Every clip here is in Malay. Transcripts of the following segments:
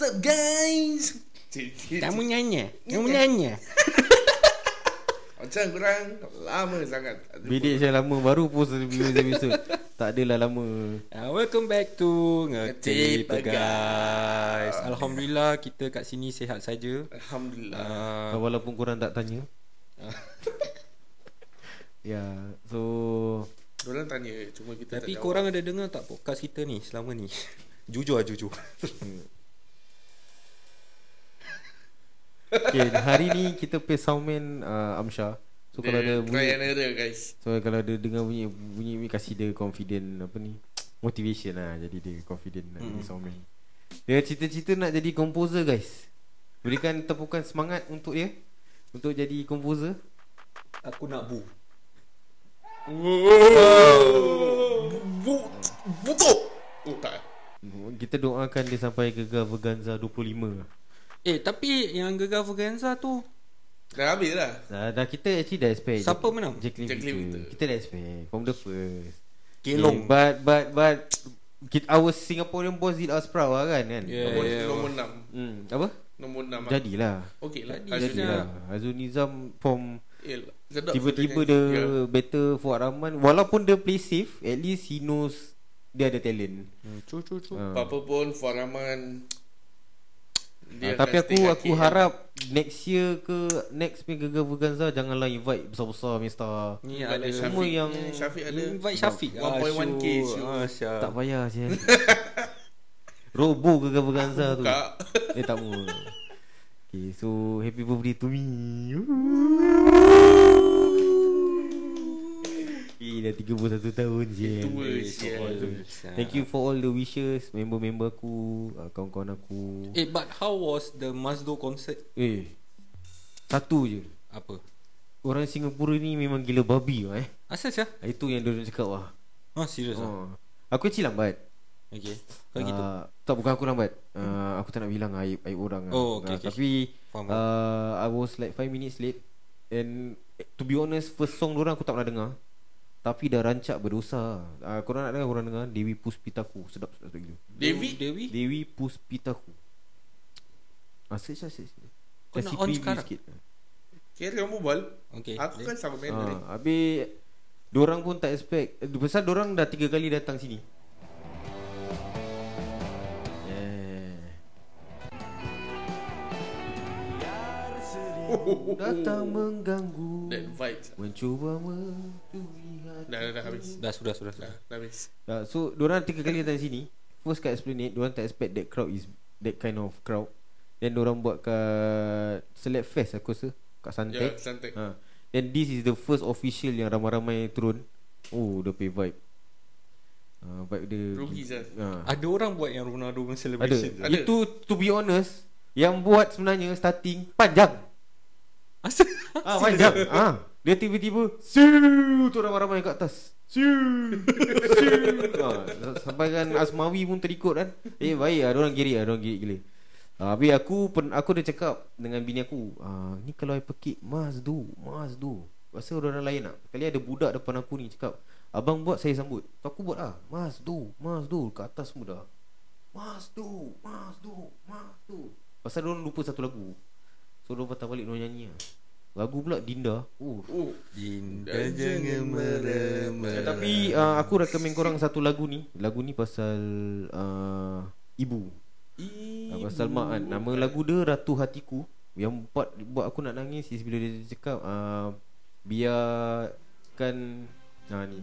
What's up guys? Kamu nyanyi. Kamu nyanyi. Macam korang lama sangat. Bidik saya lama baru post episode Tak adalah lama. Uh, Welcome back to Ngetip, Ngetip guys Alhamdulillah kita kat sini sihat saja. Alhamdulillah. uh, Walaupun korang tak tanya. Ya So Diorang tanya cuma kita Tapi tak korang ada dengar tak podcast kita ni selama ni? Jujur lah jujur Okay hari ni kita play soundman uh, Amsha So kalau ada bunyi error guys. So kalau ada dengar bunyi Bunyi ni kasih dia confident Apa ni Motivation lah. Jadi dia confident nak jadi soundman Dia cita-cita nak jadi composer guys. Berikan tepukan semangat untuk dia. Untuk jadi composer. Aku nak bu. Bu- Butuh. Oh tak. Kita doakan dia sampai gegar Verganza 25 Eh tapi yang Gegar Verganza tu Dah habis lah. Dah, dah kita actually dah expect Siapa menang? Jacqueline, Jacqueline Victor. Victor. Kita dah expect From the first Kelong. yeah, But but but kita, Our Singaporean boss did us proud lah kan, kan? Yeah. Nombor, nombor 6. hmm, Apa? Nombor 6. lah. Jadilah Okey lah. Jadilah. Jadilah Nizam. Azul Nizam From. Sedap Tiba-tiba dia nyanyi. Ya. Better Fuad Rahman Walaupun dia play safe At least he knows Dia ada talent Cu cu cu Ah. Apa-apa pun Faraman Ah, Tapi aku aku kaki, harap Next year ke Next punya Gegar Verganza Janganlah invite Besar-besar punya star Ni Ada ada Syafiq. Semua yang Ni Syafiq ada. Invite Syafiq. 1.1K Ah, show. ah, Syah. Tak payah sial Robo Gegar Verganza tu. Eh tak mau Okay so Happy birthday to me dah 31 tahun je Tua, tu. Thank you for all the wishes Member-member aku uh, Kawan-kawan aku Eh but how was the Mazdo concert? Eh Satu je Apa? Orang Singapura ni memang gila babi lah eh Asal Syah? Itu yang dia cakap lah Oh serius ah. oh. Aku kecil lambat Okay Kau gitu uh, Tak bukan aku lambat uh, Aku tak nak bilang aib, aib orang lah. Oh, okay, Ah, okay. Tapi Faham, uh, I was like 5 minutes late And eh, To be honest First song orang aku tak pernah dengar Tapi dah rancak berdosa. Uh, Korang nak dengar Korang dengar Dewi Puspitaku. Sedap sedap, sedap gila. Dewi? Dewi? Dewi Puspitaku. Ah, search lah search. Kau nak on sekarang? sikit. Kira kamu bal Okay Aku kan sama man Ah, Habis Diorang pun tak expect. Eh, Pasal diorang dah tiga kali datang sini Datang mengganggu. That vibes Mencuba mencuri hati. Dah dah dah habis. Dah sudah sudah Dah sudah. Dah habis. Dah, So diorang tiga kali datang sini First kat Esplanade Diorang tak expect that crowd is That kind of crowd. Then diorang buat kat Select Fest aku rasa Kat Ya Suntec. Santai ha. Then this is the first official Yang ramai-ramai turun. Oh dia pay vibe. Uh, Vibe dia Rugi Zal. ha. Ada orang buat yang Ronaldo punya Ada. celebration Ada. Itu to be honest Yang buat sebenarnya Starting Panjang Asal Ah panjang ah. Dia tiba-tiba Siu Tu ramai-ramai kat atas. Siu Siu. Ah, Sampai kan Asmawi pun terikut kan. Eh baik lah Diorang girik lah Diorang girik gila. Ah, Habis aku pen, Aku dah cakap Dengan bini aku ah, Ni kalau I pekik Mas do Mas do Rasa orang lain nak Kali ada budak depan aku ni Cakap Abang buat saya sambut. Tu aku buat lah Mas do Mas do Kat atas semua dah. Mas do Mas do Mas do Pasal diorang lupa satu lagu So diorang patah balik Diorang nyanyi lah Lagu pula Dinda Oh Oh Dinda jangan meremeh. Eh, tapi uh, aku rekomen korang satu lagu ni. Lagu ni pasal uh, ibu. Uh, pasal mak kan. Nama lagu dia Ratu Hatiku. Yang buat buat aku nak nangis is bila dia cakap uh, biarkan ha ni.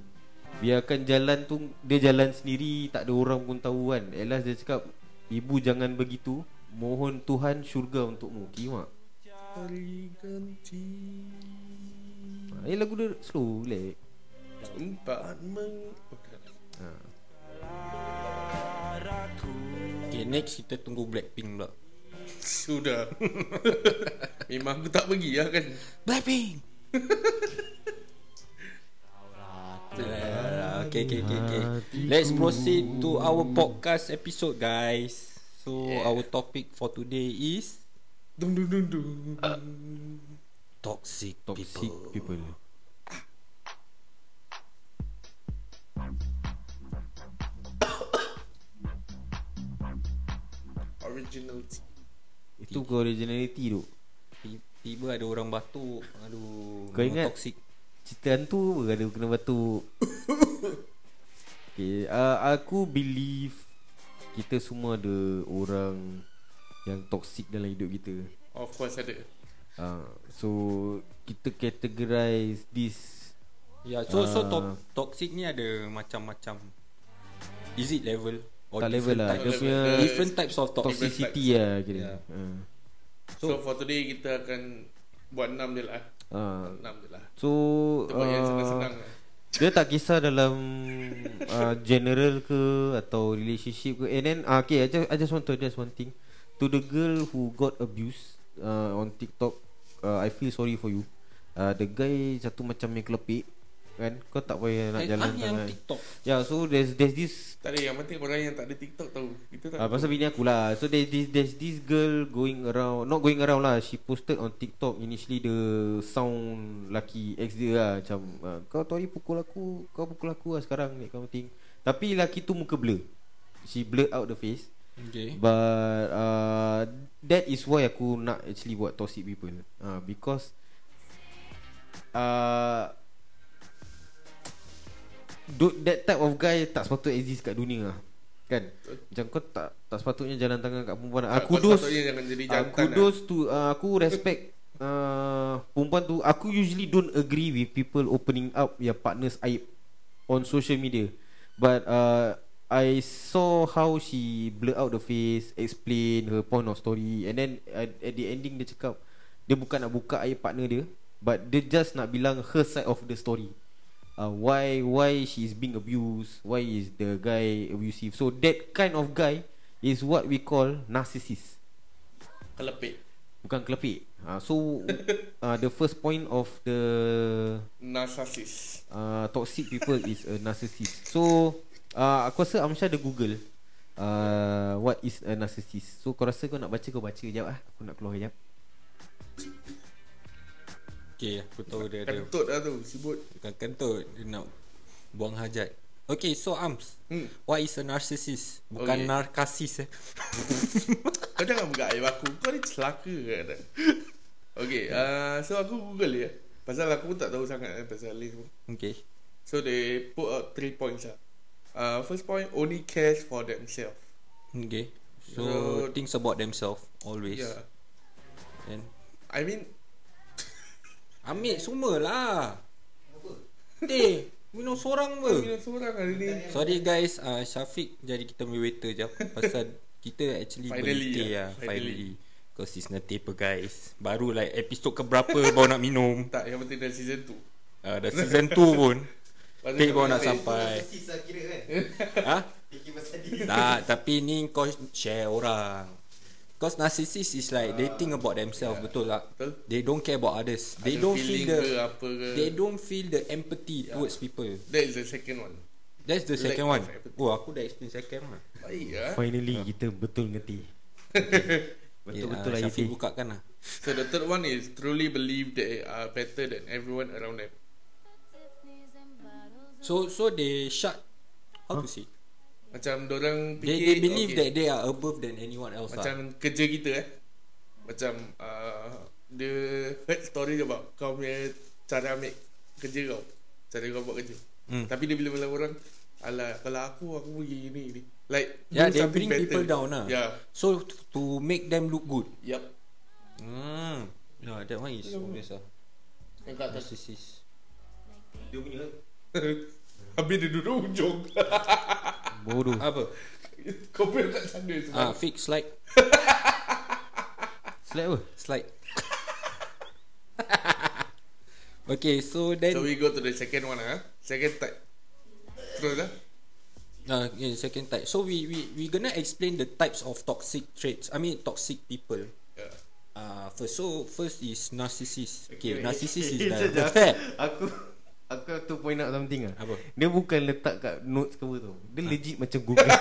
Biarkan jalan tu dia jalan sendiri tak ada orang pun tahu kan. At last dia cakap ibu jangan begitu. Mohon Tuhan syurga untukmu. Kimak. Hari ganti Ha, eh lagu dia slow relax. Tempat meng. Ha. Okay next kita tunggu Blackpink pula Sudah Memang aku tak pergi lah kan Blackpink Okay, okay, okay, okay. Let's proceed to our podcast episode, guys. So, Yeah. our topic for today is Dung dung dung dung toxic, Toxic people. people. Original originality. Itu kau originality tu Ti- Tiba ada orang batuk Aduh Kau ingat? Toxic Cerita hantu apa ada kena batuk Okay uh, Aku believe Kita semua ada orang Yang toxic dalam hidup kita Of course ada. uh, So Kita categorize this Ya so so Ah. to- toxic ni ada macam-macam Is it level Or Tak level different lah types? Dia Level. punya Different types of toxic Toxicity lah kira Yeah. uh. So, for today kita akan buat enam je lah. Uh, Enam je lah. So Kita buat yang uh, senang-senang lah. Dia tak kisah dalam uh, General ke Atau relationship ke And then uh, Okay I just, I just want to address one thing To the girl who got abused uh, On TikTok uh, I feel sorry for you. Uh, The guy satu macam yang kelepek Kan? Kau tak payah nak Eh, jalan ah, yang tangan TikTok. Yeah so there's there's this Tak ada yang penting orang yang tak ada TikTok tahu. Kita tak. Ah, pasal bini aku lah. So there's this, there's this girl going around Not going around lah. She posted on TikTok Initially the sound Laki ex dia lah. Macam uh, Kau tu hari pukul aku Kau pukul aku lah sekarang kind of thing. Tapi laki tu muka blur. She blur out the face Okay. But uh, That is why aku nak Actually buat toxic people. Uh, Because uh, do, That type of guy Tak sepatutnya exist kat dunia lah Kan? Macam kau tak Tak sepatutnya jalan tangan kat perempuan. Aku dos uh, jantan Kudos to uh, Aku respect uh, Perempuan tu. Aku usually don't agree with people Opening up Your partner's aib On social media. But uh, I saw how she blur out the face Explain her point of story And then at, at the ending dia cakap Dia bukan nak buka aib partner dia But dia just nak bilang her side of the story. Uh, Why why she is being abused Why is the guy abusive? So that kind of guy Is what we call narcissist. Kelepek. Bukan kelepek. Uh, So uh, The first point of the Narcissist. uh, Toxic people is a narcissist. So uh, Aku rasa Amsyar ada google uh, What is a narcissist. So kau rasa kau nak baca Kau baca sekejap lah Aku nak keluar sekejap Okay aku tahu dia ada Kentut lah tu. Sibut. Bukan kentut Dia nak Buang hajat. Okay so Ams Hmm. What is a narcissist? Bukan Okay. narkasis eh. Kau jangan buka aib aku. Kau ni celaka tak? Okay uh, So aku google ya Pasal aku pun tak tahu sangat eh, Pasal list pun. Okay So they put out three points lah uh, First point Only cares for themselves. Okay. So, So- Things about themselves Always. Yeah. Then? I mean Ambil semua lah. Eh Minum seorang apa minum seorang hari ni. Sorry guys. Uh, Syafiq jadi kita punya waiter je Pasal kita actually Finally beli teh lah, finally. Finally. Cause it's nanti apa guys. Baru like episod keberapa baru nak minum. Tak yang penting dah season 2 uh, Dah season 2 pun Teh baru nak sampai. Lah kira kan? Ha? Tak Tapi ni kau share orang. Cause narcissist is like They think about themselves Betul tak? Betul. They don't care about others. They Ada don't feel the ke apa ke? They don't feel the empathy towards people. That is the second one. That's the Lack second one. empathy. Oh aku dah explain second one. Baik lah Finally kita betul ngerti. Betul-betul yeah, lagi Syafiq bukakan lah. So the third one is Truly believe they are better than everyone around them So so they shut How to say? Macam orang They, fikir they believe okay, that they are above than anyone else lah Macam kerja kita eh. Macam uh, Dia heard story about Kau punya Cara ambil Kerja kau. Cara kau buat kerja. Hmm. Tapi dia bila bilang orang Alah Kalau aku Aku pergi ni ni Like Yeah, they bring people down lah. Yeah. So to, to make them look good. Yup. Hmm. Yeah that one is obvious lah Yang kat atas. Narcissist. Dia punya Habis dia duduk ujung Bodoh Apa? Kau punya kat sana sebab Ah, fix slide Slap apa? Slide Okay so then So we go to the second one ah. Second type Terus lah Uh, yeah, second type. So we we we gonna explain the types of toxic traits. I mean toxic people. yeah. Uh, first so first is narcissist. Okay, Okay, narcissist is like sekejap. fair. Aku Aku tu point out something lah Apa? Dia bukan letak kat notes ke apa tu Dia legit macam Google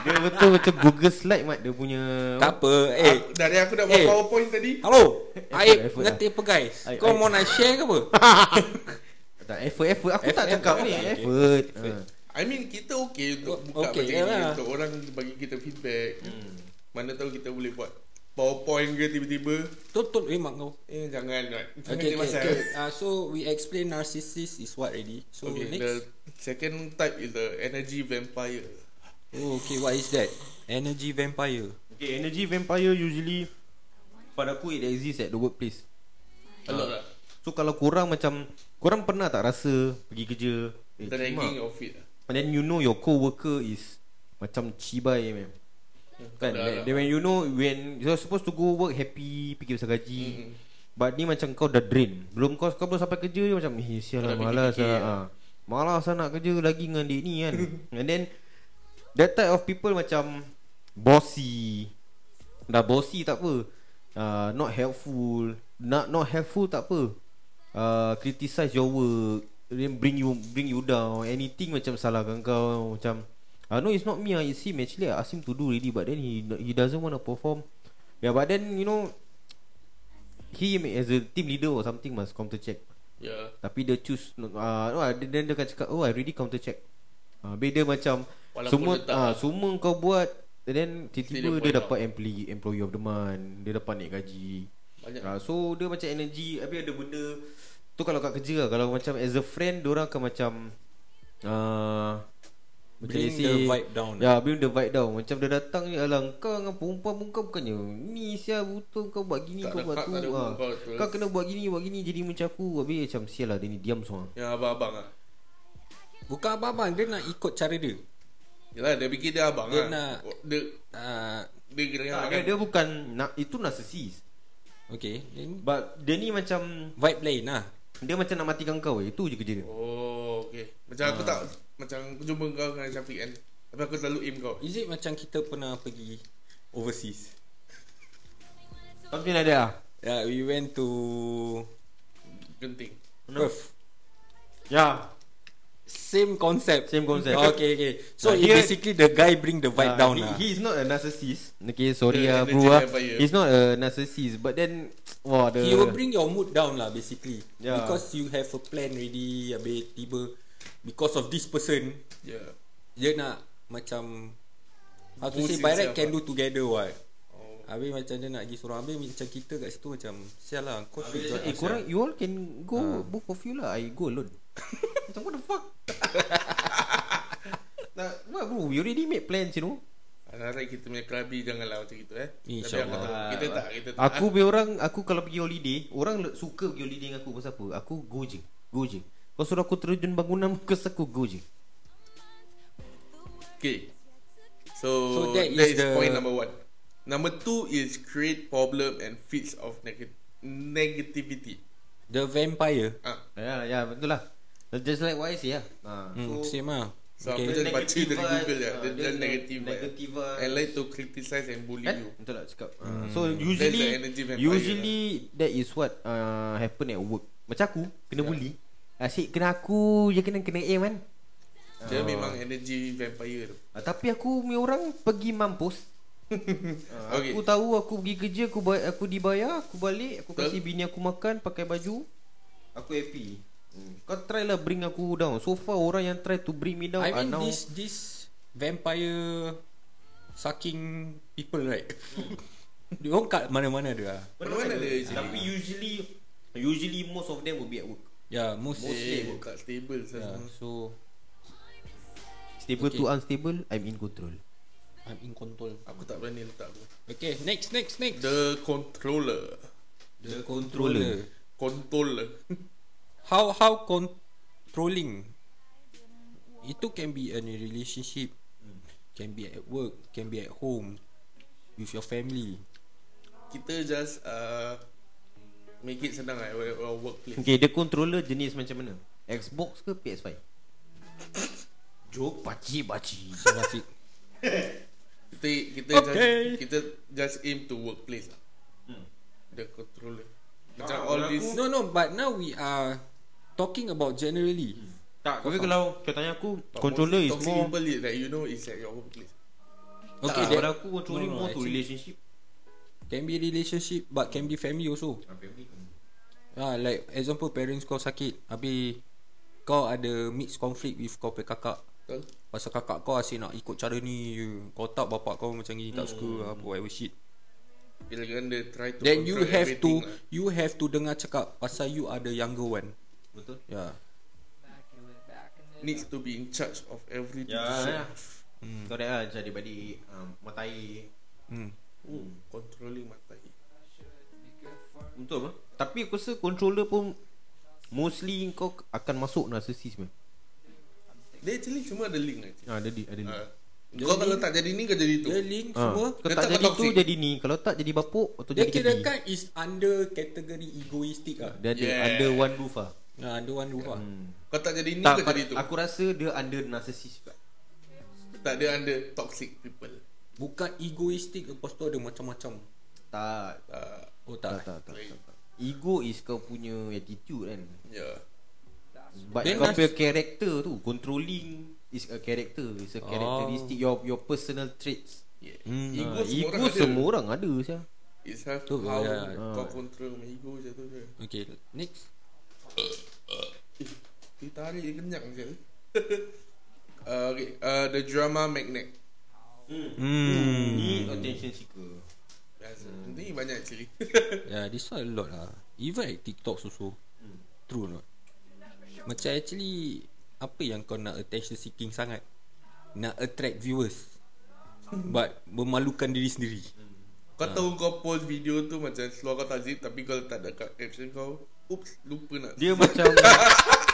Dia betul macam Google slide mat Dia punya Tak apa. Eh, Aku- Dari aku dah buat Eh. powerpoint tadi hello. Aib ngerti apa guys? Aib, Kau aib. mau nak share ke apa? Tak effort effort Aku tak Effort, cakap effort, ni okay. Effort, Effort. Ha. I mean kita okay untuk buka okay, macam ni. Untuk orang bagi kita feedback Hmm. Mana tahu kita boleh buat PowerPoint ke tiba-tiba. Total memang kau. Eh jangan. Jangan Okay, okay, okay, pasal. okay. Uh, so we explain narcissist is what already. So Okay, next. the second type is the energy vampire. Oh, okay, what is that? Energy vampire. Okay, energy vampire usually pada aku it exists at the workplace. A lot lah. So kalau korang macam korang pernah tak rasa pergi kerja eh, Dragging cuma- of it lah. And then you know your co-worker is macam cibai man. Kan like, lah. then when you know when you're supposed to go work happy fikir pasal gaji. Mm-mm. But ni macam kau dah drain. Belum kau kau belum sampai kerja dia macam eh sial lah malas lah. Ha. Malas lah nak kerja lagi dengan dia ni kan. And then that type of people macam bossy. Dah bossy tak apa. Uh, not helpful. Not not helpful tak apa. Uh, criticize your work. Then bring you bring you down. Anything macam salahkan kau macam uh, no it's not me ah it's him actually I asked him to do already but then he he doesn't want to perform. Yeah but then you know he as a team leader or something must counter check. Yeah. Tapi dia choose uh, no, then dia akan cakap oh I already counter check. Uh, beda macam Walaupun semua uh, semua kau buat and then tiba-tiba dia dia dapat employee employee of the month, dia dapat naik gaji. Banyak. Uh, so dia macam energy Habis ada benda Tu kalau kat kerja lah Kalau macam as a friend Diorang akan macam uh, Macam Bring the vibe down. Ya bring the vibe down Macam dia datang ni Alah kau dengan perempuan pun kau bukannya Ni sial betul kau buat gini Tak Kau buat tu ha. Kau kena buat gini Buat gini Jadi macam aku Habis macam sial lah Dia ni diam semua Yang abang-abang lah. Bukan abang-abang, dia nak ikut cara dia. Yalah dia fikir dia abang Dia lah. nak- Dia, Uh, dia kira tak, kan. dia, dia bukan nak, Itu narcissist okay, then But dia ni macam vibe lain lah. Dia macam nak matikan kau Itu je kerja dia Oh okay. Macam aku Ah. tak macam aku jumpa kau dengan Syafiq kan. Tapi aku selalu aim kau. Is it macam kita pernah pergi overseas? Something like that lah Yeah, we went to Genting. Perth. Ya Same concept. Same concept. Okay, okay. So Nah, here- basically the guy bring the vibe Ah, down he, lah. he is not a narcissist. Okay, sorry energy bro. ah. vampire. He's not a narcissist, but then wah the He will bring your mood down lah basically. Yeah. Because you have a plan ready, habis tiba because of this person, Yeah. dia nak macam how to say by right can lah. do together what. Oh. Habis macam dia nak pergi seorang Habis macam kita kat situ macam Sial lah Kau should join Eh korang lah." You all can go Ah. Both of you lah I go alone Macam what the fuck Nah, what bro We already made plans you know Harap kita punya krabi janganlah macam itu eh. InsyaAllah. aku tahu, Kita tak, kita tak. Aku punya orang Aku kalau pergi holiday Orang suka pergi holiday dengan aku Pasal apa Aku go je Go je Kau suruh aku terjun bangunan Kes aku go je Okay. So, So that that is, is the- point number one. Number two is create problem and feeds of neg- negativity. The vampire Ah, Ya ya betul lah Just like what I say lah ha, hmm, Same lah so Okay. aku just baca Negative dari Google je. vibes, Dia ah, dia dia negative. vibes. negative vibes. And like to criticize and bully Kan? you. Betul tak cakap Hmm. uh, So usually That's the energy vampire Usually That is what uh, Happen at work Macam aku Kena Yeah. bully Asyik kena aku Je kena kena aim kan Dia Ah. memang energy vampire tu. uh, Tapi aku punya orang Pergi mampus uh, Okay. Aku tahu Aku pergi kerja Aku ba- aku dibayar Aku balik Aku kasih bini aku makan Pakai baju Aku happy hmm. Kau try lah bring aku down So far orang yang try to bring me down I mean now this this vampire sucking people right. Dia orang kat mana-mana dia. Mana-mana dia. Tapi usually Usually most of them will be at work Yeah, most Eh, tak stable yeah, so Stable Okay. to unstable I'm in control I'm in control. Aku tak berani letak tu. Okay, next next next. The controller. The controller. Controller. How how controlling? Itu can be in a relationship, can be at work, can be at home, with your family. Kita just uh, make it senang lah our, workplace. Okay the controller jenis macam mana Xbox ke PS5 Joke paci-paci Rafiq. Kita kita Okay. just kita just aim to workplace lah. Hmm. The controller. Macam Ah, all aku- this No no, but now we are talking about generally. Tak Tapi kalau Kau tanya aku but Controller is toxic more people is like you know is at your workplace. Okay, tak, that Pada aku controlling no, no, more to actually- relationship can be relationship, but can be family also. Ah, like example parents kau sakit, habis kau ada mixed conflict with kau punya kakak. Betul. Pasal kakak kau asyik nak ikut cara ni je. Kau tak bapak kau macam ni tak suka apa whatever shit. Bila kan dia try to Then you have to everything lah. you have to dengar cakap pasal you are the younger one. Betul Ya. Yeah. needs to be in charge of every Ya, decision. ya. Kau dah lah Macam adik-adik um, Matai Hmm. Oh, controlling matai. Betul apa? Tapi aku rasa controller pun Mostly kau akan masuk narcissist man. Dia actually semua ada link actually. Ah, ada di, ada di. Ah. Kau kalau tak jadi ni kau jadi tu. Dia link Ah, semua. Kalau Dia tak tak jadi tu jadi ni Kalau tak jadi bapuk Atau Dia jadi kira kedi kan is under kategori egoistic ah. Dia ada Yeah. under one roof lah Nah, under one roof ah. hmm. Kau tak jadi ni Tak, kau jadi tu. aku rasa dia under narcissist juga Tak dia under toxic people. Bukan egoistic lepas tu ada macam-macam. Tak Uh, Oh tak, tak. tak, tak, tak, tak. Ego is kau punya attitude kan yeah. But Then kau punya character tu Controlling is a character Is a characteristic Your your personal traits yeah. Hmm. Ego, Ah, semua, ego orang ada. semua orang ada sia. It's have Tu, how ya. kau Ah. control my ego je tu je. Okay, next. Eh, dia tarik dia kenyang je. uh, okay. uh, the drama magnet. Hmm. Ni attention seeker Biasa. Ni banyak actually. Yeah, this one a lot lah. Even at TikTok also. Hmm. True or not? Macam actually apa yang kau nak attention seeking sangat? Nak attract viewers. But memalukan diri sendiri. kau tahu kau post video tu macam seluar kau tak zip tapi kalau tak ada kat caption kau Oops, lupa nak. Dia macam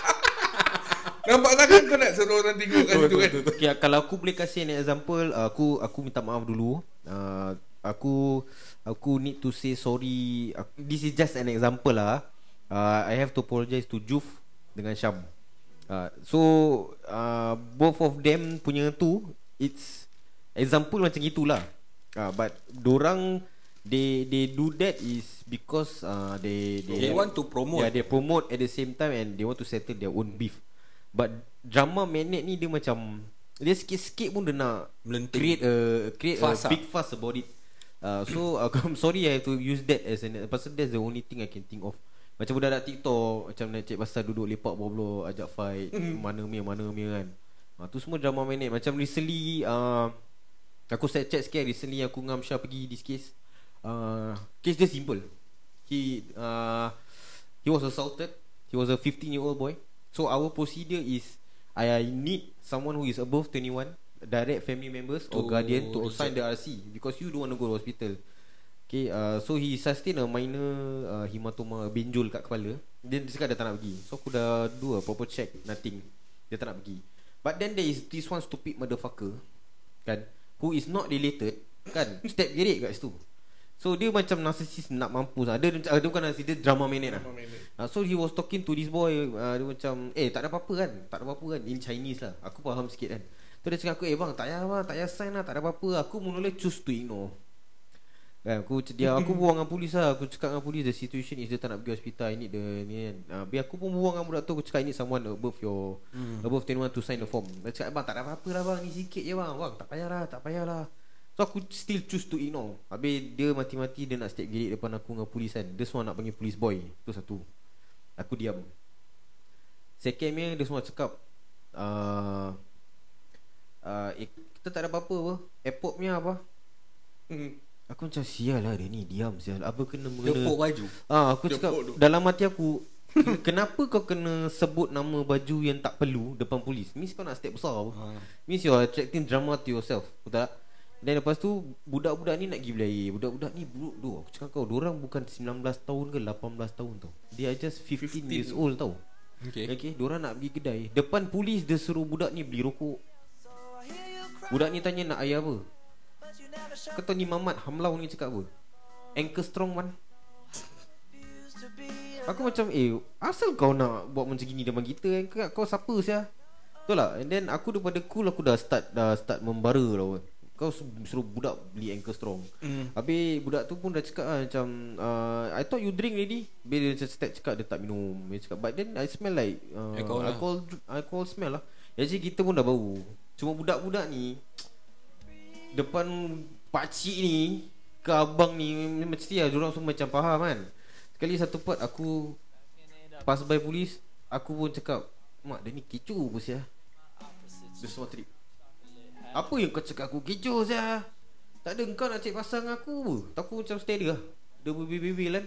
Nampak tak kan kau nak suruh orang tengok kan tu kan? okay, Kalau aku boleh kasih an example uh, Aku aku minta maaf dulu uh, Aku Aku need to say sorry uh, This is just an example lah uh, I have to apologize to Juf Dengan Syam uh, So uh, Both of them punya tu It's Example macam itulah uh, But Dorang They they do that is because uh, they, they They want to promote. Yeah, they promote at the same time and they want to settle their own beef. But drama magnet ni dia macam dia sikit-sikit pun dia nak Melenting. create a create Fuss a ah. big fuss about it. Uh, so uh, I'm sorry I have to use that as an pasal that's the only thing I can think of. Macam budak-budak TikTok Macam nak cek pasal duduk lepak bawah Ajak fight Mana mia mana mia kan uh, Tu semua drama magnet Macam recently uh, Aku set check sikit Recently aku dengan Syah pergi this case uh, Case dia simple He uh, He was assaulted He was a 15 year old boy So our procedure is I need someone who is above 21 Direct family members Or To guardian To reject. sign the RC Because you don't want to go to hospital. Okay uh, So he sustained a minor uh, Hematoma Benjol kat kepala. Then dia cakap dia tak nak pergi. So aku dah do a proper check Nothing. Dia tak nak pergi. But then there is this one stupid motherfucker Kan Who is not related Kan Step gerik kat situ So dia macam narcissist Nak mampus lah. Dia, dia bukan narcissist Dia drama magnet lah. Drama uh, So he was talking to this boy uh, Dia macam Eh tak ada apa-apa kan? Tak ada apa-apa kan? In Chinese lah. Aku faham sikit kan? Tu dia cakap aku Eh bang tak payah bang. Tak payah sign lah. Tak ada apa-apa. Aku mula choose to ignore. Kan? Aku dia aku berbual dengan polis lah. Aku cakap dengan polis The situation is Dia tak nak pergi hospital. I need the ni kan? Uh, Biar aku pun berbual dengan budak tu. Aku cakap I need someone above your hmm. Above 21 to sign the form. Dia cakap bang tak ada apa-apa lah bang. Ni sikit je bang. Bang tak payah lah Tak payah lah So aku still choose to ignore Habis dia mati-mati Dia nak step gerik depan aku dengan polis kan Dia semua nak panggil polis boy Tu satu Aku diam Secondnya Dia semua cakap uh, uh, eh, Kita tak ada apa-apa apa Airport punya apa Hmm. Aku macam sial lah dia ni Diam sial Apa kena mengena Tepuk baju Ah, aku Dia cakap dalam hati aku "Ken- Kenapa kau kena sebut nama baju yang tak perlu depan polis? Means kau nak step besar apa? Ha. Means you are attracting drama to yourself. Betul tak? Dan lepas tu budak-budak ni nak pergi belair. Budak-budak ni buruk tu. Aku cakap kau, orang bukan 19 tahun ke 18 tahun tau. They are just 15, 15. years old tau. Okay. Okay, diorang nak pergi kedai. Depan polis dia suruh budak ni beli rokok. Budak ni tanya nak air apa? Kau tahu ni Mamat Hamlau ni cakap apa? Anchor strong man. Aku macam eh Asal kau nak buat macam gini depan kita kan Kau, siapa sia Betul tak And then aku daripada cool Aku dah start Dah start membara tau Kau su- suruh budak beli Anchor Strong. Mm. Habis budak tu pun dah cakap lah, Macam uh, I thought you drink already. Bila dia start cakap Dia tak minum. Dia cakap But then I smell like uh, Alcohol lah. alcohol, alcohol smell lah. Actually kita pun dah bau. Cuma budak-budak ni Depan pakcik ni Ke abang ni Mesti lah Diorang semua macam faham kan. Sekali satu part aku Pas by polis Aku pun cakap Mak dia ni kecoh apa sia? Dia semua trip Apa yang kau cakap aku kecoh saya Tak ada kau nak cek pasal dengan aku Tak aku macam stay dia lah. Dia berbebel kan.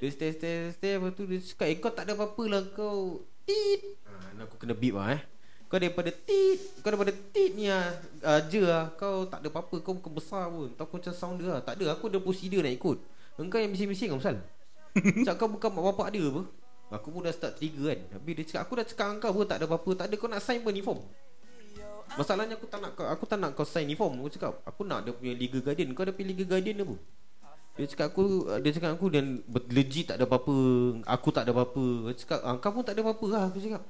Dia stay stay stay Lepas tu dia cakap Eh kau tak ada apa-apa lah kau Tit. Ha, aku kena beep lah eh. Kau daripada tit Kau daripada tit ni lah Aja lah. Kau tak ada apa-apa Kau bukan besar pun. Tak aku macam sound dia lah. Tak ada aku ada prosedur nak ikut. Engkau yang bising-bising kau pasal. Cakap kau bukan mak bapak dia apa. Aku pun dah start trigger kan. Habis dia cakap Aku dah cakap kau pun tak ada apa-apa. Tak ada kau nak sign pun ni form Masalahnya aku tak nak Aku tak nak kau sign ni form Aku cakap Aku nak dia punya legal guardian. Kau ada punya legal guardian apa? Dia cakap aku Dia cakap aku Dan legit tak ada apa-apa. Aku tak ada apa-apa. Dia cakap ah, Kau pun tak ada apa-apa lah Aku cakap.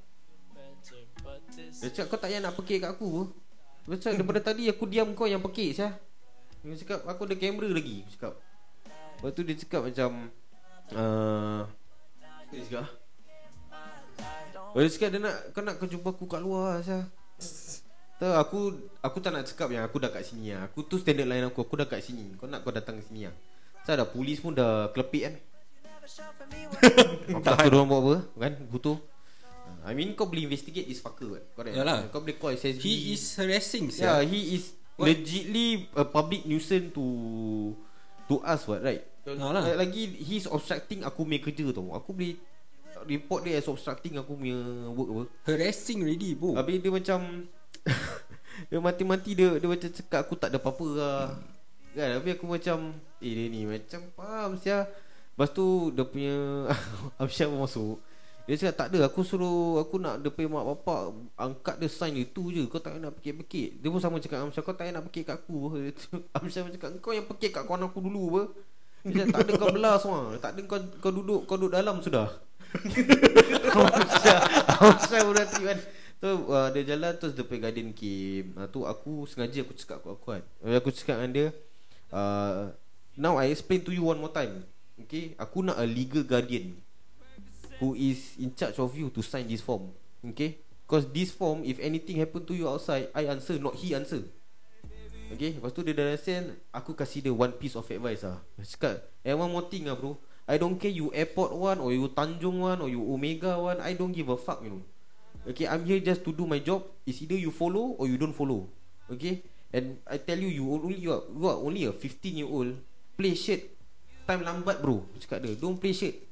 Dia cakap kau tak payah nak pekik kat aku. Dia cakap daripada tadi Aku diam kau yang pekik saya Dia cakap aku ada kamera lagi Dia cakap. Lepas tu dia cakap macam uh, Dia cakap dia cakap dia nak Kau nak kau jumpa aku kat luar Syah Tahu aku Aku tak nak cakap yang aku dah kat sini lah Aku tu standard line aku Aku dah kat sini. Kau nak kau datang sini lah Saya dah polis pun dah kelepik kan? Tak tahu buat apa Kan? Butuh I mean kau boleh investigate this fucker kan? Correct Yalah. Kau boleh call SSB He is harassing Yeah sia. he is What? Legitly A public nuisance to To us what right? Ha lah. Lagi he's obstructing aku punya kerja tau. Aku boleh Report dia as obstructing aku punya work apa. Harassing already bro. Habis dia macam Dia mati-mati dia Dia macam cakap aku tak ada apa-apa lah. Kan? Habis aku macam Eh dia ni macam faham sia Lepas tu dia punya Absyah pun masuk. Dia cakap tak ada Aku suruh Aku nak dia punya mak bapak Angkat dia sign itu je. Kau tak nak pekik-pekik. Dia pun sama cakap dengan Amsyah Kau tak nak pekik kat aku Amsyah pun cakap Kau yang pekik kat kawan aku dulu apa? Dia cakap, tak ada kau belah semua. Tak ada kau kau duduk Kau duduk dalam sudah. Amsyah Amsyah pun dah kan Tu uh, dia jalan terus pergi garden came. Uh, tu aku sengaja aku cakap aku kan. Aku cakap dengan dia uh, now I explain to you one more time. Okay, aku nak a legal guardian who is in charge of you to sign this form. Okay? Because this form if anything happen to you outside, I answer not he answer. Okay, lepas tu dia dah send Aku kasih dia one piece of advice lah Cakap And one more thing lah bro I don't care you airport one Or you Tanjung one Or you Omega one I don't give a fuck you know Okay I'm here just to do my job It's either you follow Or you don't follow Okay And I tell you You only you are, you are only a 15 year old Play shit Time lambat bro Cakap dia Don't play shit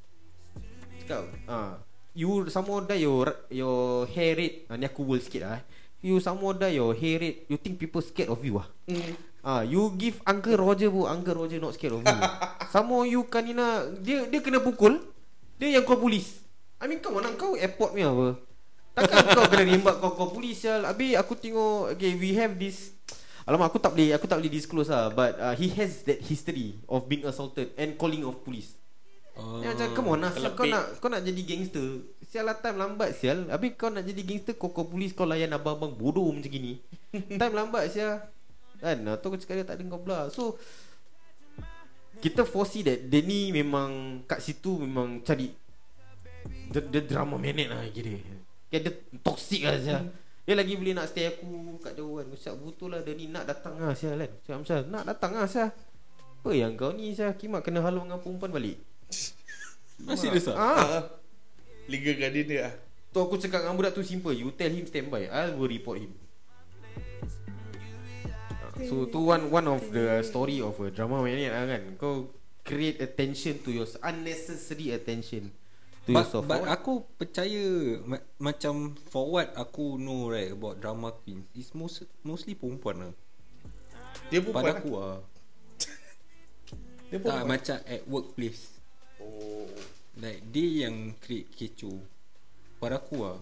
Cakap ah, You some more die your Your hair rate ah, Ni aku world sikit lah eh. You some more die your hair rate You think people scared of you ah Hmm. Ah, you give Uncle Roger bu, Uncle Roger not scared of you. Sama you kanina dia dia kena pukul. Dia yang kau polis. I mean kau mana kau airport ni apa? Takkan kau kena rimbat kau kau polis sial. Abi aku tengok okay we have this Alamak aku tak boleh aku tak boleh disclose lah but uh, he has that history of being assaulted and calling of police. Oh. Dia macam come on lah sial, kau nak kau nak jadi gangster. Sial lah time lambat sial. Habis kau nak jadi gangster kau kau polis kau layan abang-abang bodoh macam gini. time lambat sial. Kan Atau aku cakap dia tak ada kau belah So Kita foresee that Dia ni memang Kat situ memang cari Dia, dia drama minute lah kira Dia toxic lah sial Dia lagi boleh nak stay aku Kat jauh kan. Cakap betul lah Dia ni nak datang lah sial kan. Cakap macam Nak datang lah sial Apa yang kau ni sial Kimak kena halau dengan perempuan balik. Masih dia sah. Ah, Ah. Legal guardian dia lah. Tu aku cakap dengan budak tu simple. You tell him stand by I will report him. So tu one one of the story of a drama maniac lah kan. Kau create attention to your Unnecessary attention To But, yourself but For what? aku percaya ma- Macam For what aku know right About drama queen. Is most, mostly perempuan lah. Dia pun Pada aku lah. Dia pun Tak macam at workplace. Oh. Like dia yang create kecoh. Pada aku lah.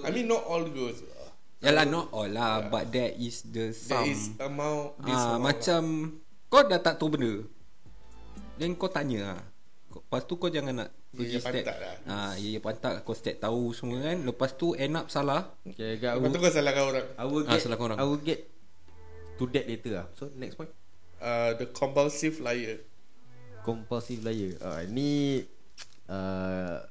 I mean not all girls. Yalah not all lah yeah. But there is the There some. is amount this ah, amount Macam Kau dah tak tahu benda. Then kau tanya lah Lepas tu kau jangan nak Ya, Pergi ya, step. pantat lah. ah, Ya ya pantat Kau step. Tahu semua kan? Lepas tu end up salah. Okay, Lepas tu kau salahkan orang. I will Ah, get salahkan orang. I will get To that later lah. So next point. Uh, the compulsive liar. Compulsive liar. Uh, Ni uh,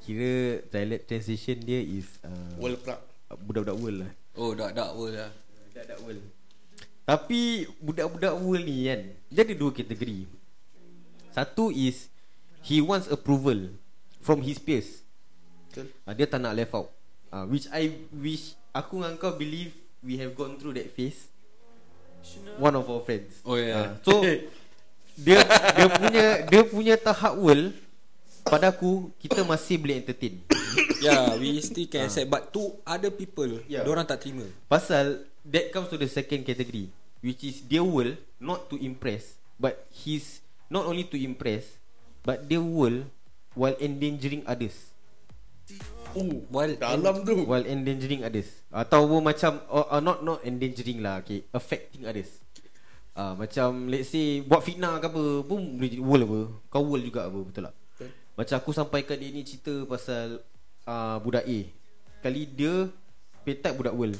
Kira dialect transition dia is uh, World plug. Budak-budak world lah. Oh dak dak world lah. Budak-budak world. Tapi Budak-budak world ni kan Dia ada dua kategori. Satu is He wants approval From his peers Betul. uh, Dia tak nak left out uh, Which I Which Aku dengan kau believe We have gone through that phase One of our friends Oh yeah. Ah, So Dia Dia punya Dia punya tahap world Pada aku Kita masih boleh entertain Yeah, we still can accept but to other people, Yeah. yeah. orang tak terima. Pasal That comes to the second category Which is Their world Not to impress But he's Not only to impress But their world While endangering others. Oh, While dalam tu. While endangering others. Atau pun macam or, or Not not endangering lah okay, Affecting others. Uh, Macam let's say Buat fitnah ke apa Pun boleh jadi world apa. Kau world juga apa Betul tak? Betul. Macam aku sampaikan dia ni cerita pasal uh, Budak A. Kali dia Petak budak world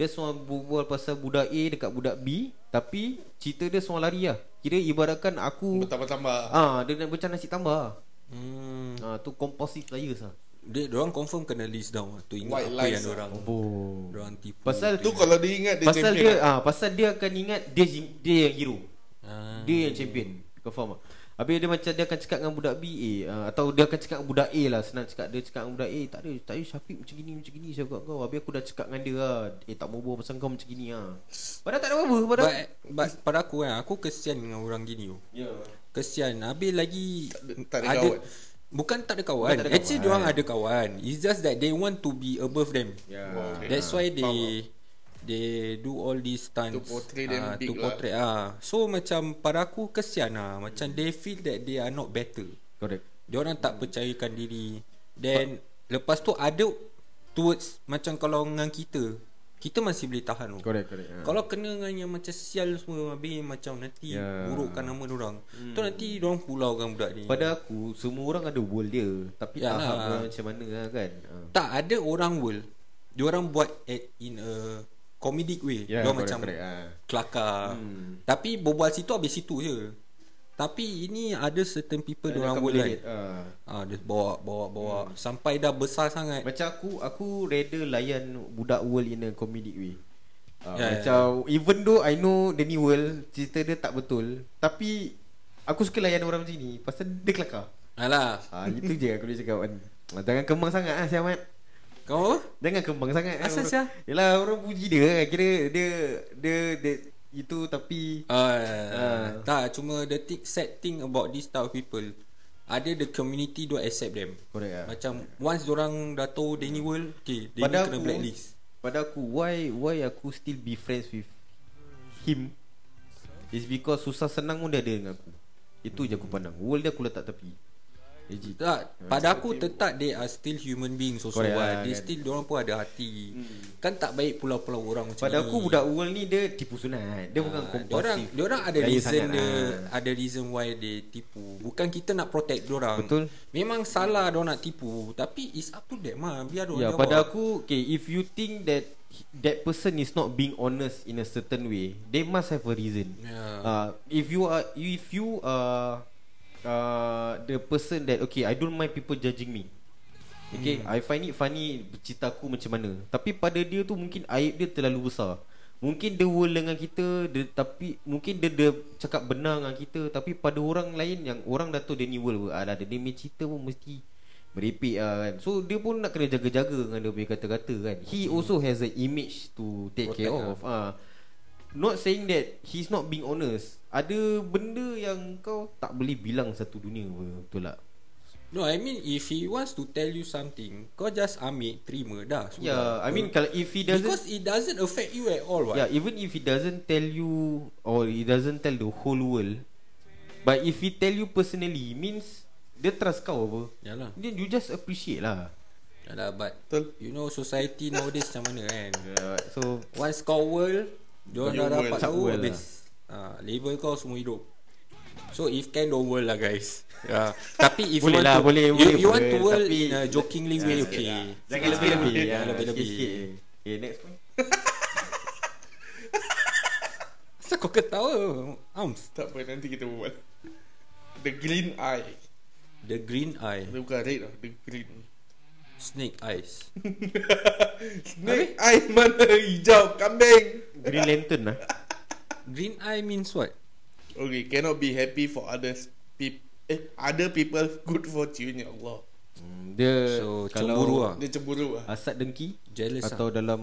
Dia seorang berbual pasal budak A Dekat budak B Tapi Cerita dia seorang lari lah Kira ibaratkan aku Bertambah-tambah. Ah, Dia nak macam nasi tambah Hmm, ah, Tu compulsive players lah dia orang confirm kena list down tu ingat White apa yang lah. orang Oh orang tipu. Pasal Tu kalau dia ingat dia Pasal champion dia ah pasal dia akan ingat dia dia yang hero. ah, Dia yang champion. Kau faham tak? Habis dia macam dia akan cakap dengan budak B eh, uh, atau dia akan cakap dengan budak A lah senang cakap dia cakap dengan budak A tak ada tak ada Syafiq macam gini macam gini saya kau. Habis aku dah cakap dengan dia lah eh tak mau pasal kau macam gini ah. Padahal tak ada apa-apa padahal. but, but pada aku kan, aku kesian dengan orang gini tu. Ya. Kesian. Habis lagi Tak ada- tak ada kawan. Bukan tak ada kawan. Bukan tak ada Actually kawan. diorang ada kawan. It's just that they want to be above them. Oh, okay. That's why they Faham they do all these stunts To portray them ah, big to lah. portray ah. So macam pada aku kesian lah. Macam they feel that they are not better. Correct. Dia orang tak percayakan diri. Then lepas tu ada towards macam kalau dengan kita, kita masih boleh tahan. tu. Correct correct. Ha. Kalau kena dengan yang macam sial semua Habis macam nanti yeah. burukkan nama orang hmm. Tu nanti orang pulaukan budak ni Pada aku semua orang ada world dia tapi Yalah. tahap dia macam mana lah kan. Ha. Tak ada orang world Dia orang buat at in a comedic way. Yeah, Dia correct, macam correct, ha. kelakar. Hmm. Tapi berbual situ habis situ je. Tapi ini ada certain people Dia orang boleh kan ha. Ah, dia bawa bawa bawa. Hmm. sampai dah besar sangat. Macam aku Aku rather layan Budak world in a comedic way. Uh, Ya, yeah, ya, Macam yeah, Even though I know The new world Cerita dia tak betul Tapi Aku suka layan orang macam ni Pasal dia kelakar. Alah, uh, Itu je aku boleh cakap. Kan Ah, Jangan kembang sangat lah Siamat kau apa? Jangan kembang sangat Asal Orang- sia? Yelah orang puji dia Kira dia Dia, dia Itu tapi Uh, Ah. Tak, cuma the th- sad thing about this type of people Ada the community don't accept them. Correct lah Macam once orang dah tahu Danny World Okay, Danny pada kena aku, blacklist. Pada aku Why Why aku still be friends with Him Is because Susah senang pun dia ada dengan aku. Itu je aku pandang. World dia aku letak tepi Legit Tak, pada aku tetap they are still human beings also Correct Correct, lah, They kan. still, diorang pun ada hati. Kan tak baik pulau-pulau orang macam Pada ni. aku budak world ni Dia tipu sunat Dia bukan Ah, kompulsif Diorang, diorang ada Gaya reason dia, lah. Ada reason why they tipu. Bukan kita nak protect diorang. Betul. Memang salah diorang nak tipu Tapi it's up to them lah Biar diorang Ya jawab. pada aku Okay if you think that That person is not being honest In a certain way They must have a reason. Yeah. uh, If you are If you are uh, The person that Okay I don't mind people judging me. Okay hmm. I find it funny Cerita aku macam mana. Tapi pada dia tu Mungkin aib dia terlalu besar. Mungkin dia world dengan kita dia, Tapi Mungkin dia, dia Cakap benar dengan kita. Tapi pada orang lain Yang orang dah tahu dia ni world Alah dia, dia punya cerita pun mesti Merepek lah kan. So dia pun nak kena jaga-jaga Dengan dia punya kata-kata kan. He also has an image To take Protect care of ah. Not saying that He's not being honest. Ada benda yang Kau tak boleh bilang Satu dunia Betul tak? No I mean If he wants to tell you something Kau just ambil Terima dah sudah. Yeah I mean kalau If he doesn't Because it doesn't affect you at all what? Yeah even if he doesn't tell you Or he doesn't tell the whole world But if he tell you personally Means Dia trust kau apa? Yalah. Then you just appreciate lah. Yalah but Betul. You know society nowadays macam mana kan? Yeah, So Once kau world You dah world. dapat tahu world habis ah, Label kau semua hidup So if can don't world lah guys yeah. Tapi if Boleh you want lah, to, boleh, you, boleh, you want to world tapi- in a jokingly way okay Jangan lebih-lebih Jangan ya, lebih-lebih. Okay next point Kenapa kau ketawa Ams Tak apa nanti kita berbual. The green eye. The green eye Dia bukan red lah, the green. Snake eyes Snake eye mana hijau kambing. Green Lantern lah Green eye means what? Okay, cannot be happy for others. Pe- eh, other people good fortune ya Allah. Hmm, dia So kalau cemburu lah Dia cemburu lah Hasad dengki Jealous atau dalam